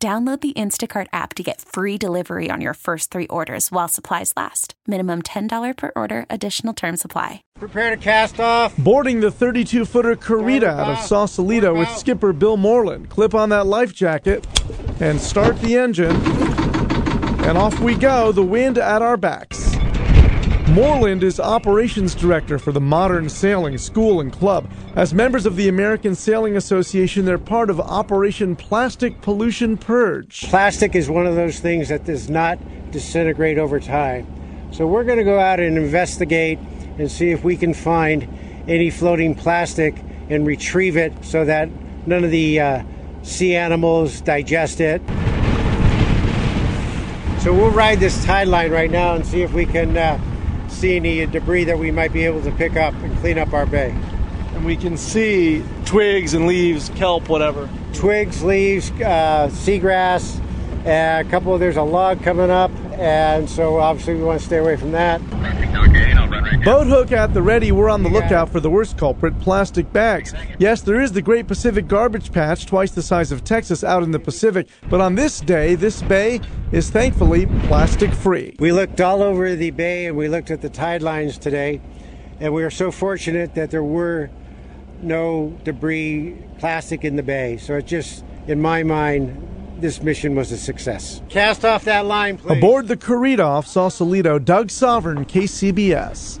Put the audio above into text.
Download the Instacart app to get free delivery on your first three orders while supplies last. Minimum $10 per order, additional term supply. Prepare to cast off. Boarding the 32 footer Corita out of Sausalito with skipper Bill Moreland. Clip on that life jacket and start the engine. And off we go, the wind at our backs. Moreland is operations director for the Modern Sailing School and Club. As members of the American Sailing Association, they're part of Operation Plastic Pollution Purge. Plastic is one of those things that does not disintegrate over time. So we're going to go out and investigate and see if we can find any floating plastic and retrieve it so that none of the uh, sea animals digest it. So we'll ride this tide line right now and see if we can uh, see any debris that we might be able to pick up and clean up our bay. And we can see twigs and leaves, kelp, whatever. Twigs, leaves, uh, seagrass, and a couple of, there's a log coming up, and so obviously we want to stay away from that. Boat hook at the ready. We're on the lookout for the worst culprit plastic bags. Yes, there is the Great Pacific Garbage Patch, twice the size of Texas, out in the Pacific. But on this day, this bay is thankfully plastic free. We looked all over the bay and we looked at the tide lines today, and we are so fortunate that there were no debris, plastic in the bay. So it just, in my mind, this mission was a success. Cast off that line, please. Aboard the Corita off Sausalito, Doug Sovern, KCBS.